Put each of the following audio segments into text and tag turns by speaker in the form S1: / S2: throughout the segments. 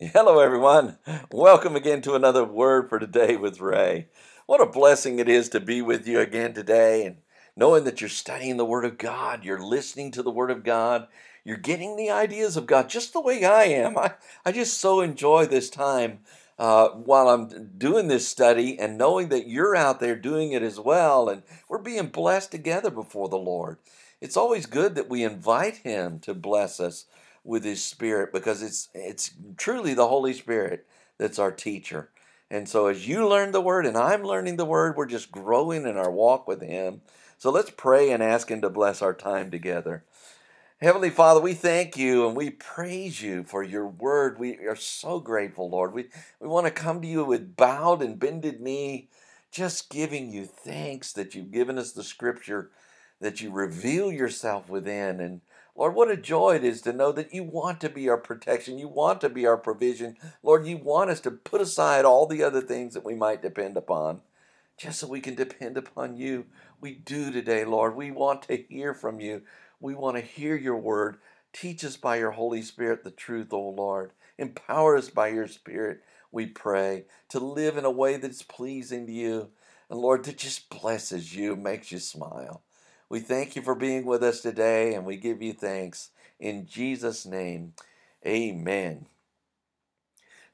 S1: Hello, everyone. Welcome again to another Word for Today with Ray. What a blessing it is to be with you again today and knowing that you're studying the Word of God, you're listening to the Word of God, you're getting the ideas of God just the way I am. I, I just so enjoy this time uh, while I'm doing this study and knowing that you're out there doing it as well and we're being blessed together before the Lord. It's always good that we invite Him to bless us with his spirit because it's it's truly the Holy Spirit that's our teacher. And so as you learn the word and I'm learning the word, we're just growing in our walk with him. So let's pray and ask him to bless our time together. Heavenly Father, we thank you and we praise you for your word. We are so grateful, Lord. We, we want to come to you with bowed and bended knee, just giving you thanks that you've given us the scripture, that you reveal yourself within. And Lord, what a joy it is to know that you want to be our protection. You want to be our provision. Lord, you want us to put aside all the other things that we might depend upon just so we can depend upon you. We do today, Lord. We want to hear from you. We want to hear your word. Teach us by your Holy Spirit the truth, O Lord. Empower us by your Spirit, we pray, to live in a way that's pleasing to you. And Lord, that just blesses you, makes you smile. We thank you for being with us today and we give you thanks. In Jesus' name, amen.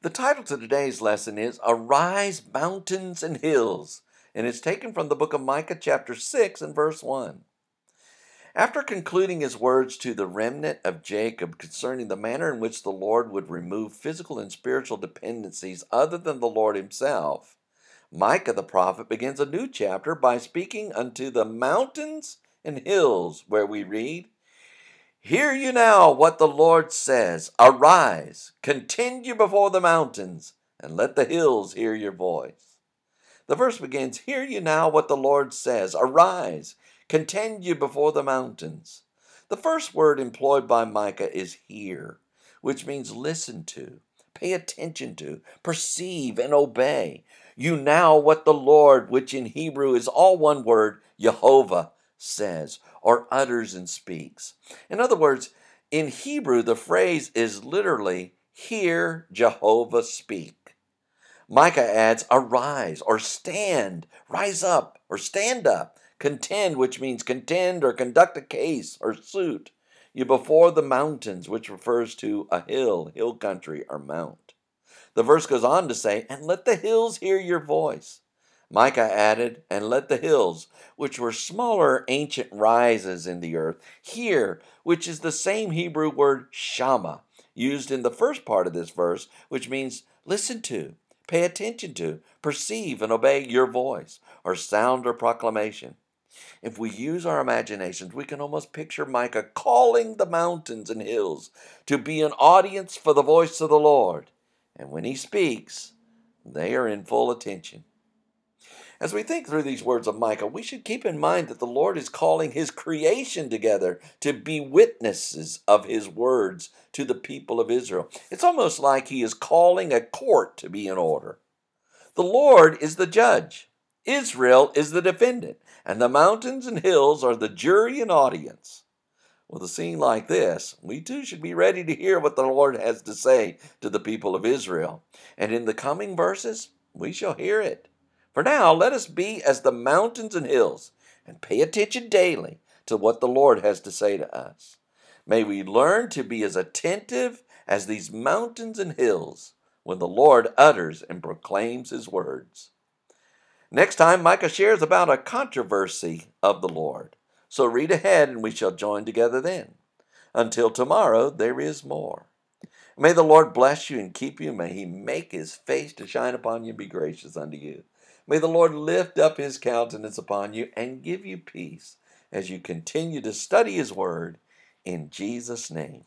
S1: The title to today's lesson is Arise, Mountains and Hills, and it's taken from the book of Micah, chapter 6, and verse 1. After concluding his words to the remnant of Jacob concerning the manner in which the Lord would remove physical and spiritual dependencies other than the Lord himself, Micah the prophet begins a new chapter by speaking unto the mountains and hills, where we read, Hear you now what the Lord says Arise, contend continue before the mountains, and let the hills hear your voice. The verse begins, Hear you now what the Lord says Arise, continue before the mountains. The first word employed by Micah is hear, which means listen to, pay attention to, perceive, and obey. You now what the Lord, which in Hebrew is all one word, Jehovah, says or utters and speaks. In other words, in Hebrew, the phrase is literally, Hear Jehovah speak. Micah adds, Arise or stand, rise up or stand up, contend, which means contend or conduct a case or suit. You before the mountains, which refers to a hill, hill country, or mount. The verse goes on to say, And let the hills hear your voice. Micah added, And let the hills, which were smaller ancient rises in the earth, hear, which is the same Hebrew word shama, used in the first part of this verse, which means listen to, pay attention to, perceive, and obey your voice, or sound or proclamation. If we use our imaginations, we can almost picture Micah calling the mountains and hills to be an audience for the voice of the Lord. And when he speaks, they are in full attention. As we think through these words of Micah, we should keep in mind that the Lord is calling his creation together to be witnesses of his words to the people of Israel. It's almost like he is calling a court to be in order. The Lord is the judge, Israel is the defendant, and the mountains and hills are the jury and audience. With a scene like this, we too should be ready to hear what the Lord has to say to the people of Israel. And in the coming verses, we shall hear it. For now, let us be as the mountains and hills and pay attention daily to what the Lord has to say to us. May we learn to be as attentive as these mountains and hills when the Lord utters and proclaims his words. Next time, Micah shares about a controversy of the Lord. So read ahead and we shall join together then. Until tomorrow, there is more. May the Lord bless you and keep you. May he make his face to shine upon you and be gracious unto you. May the Lord lift up his countenance upon you and give you peace as you continue to study his word in Jesus' name.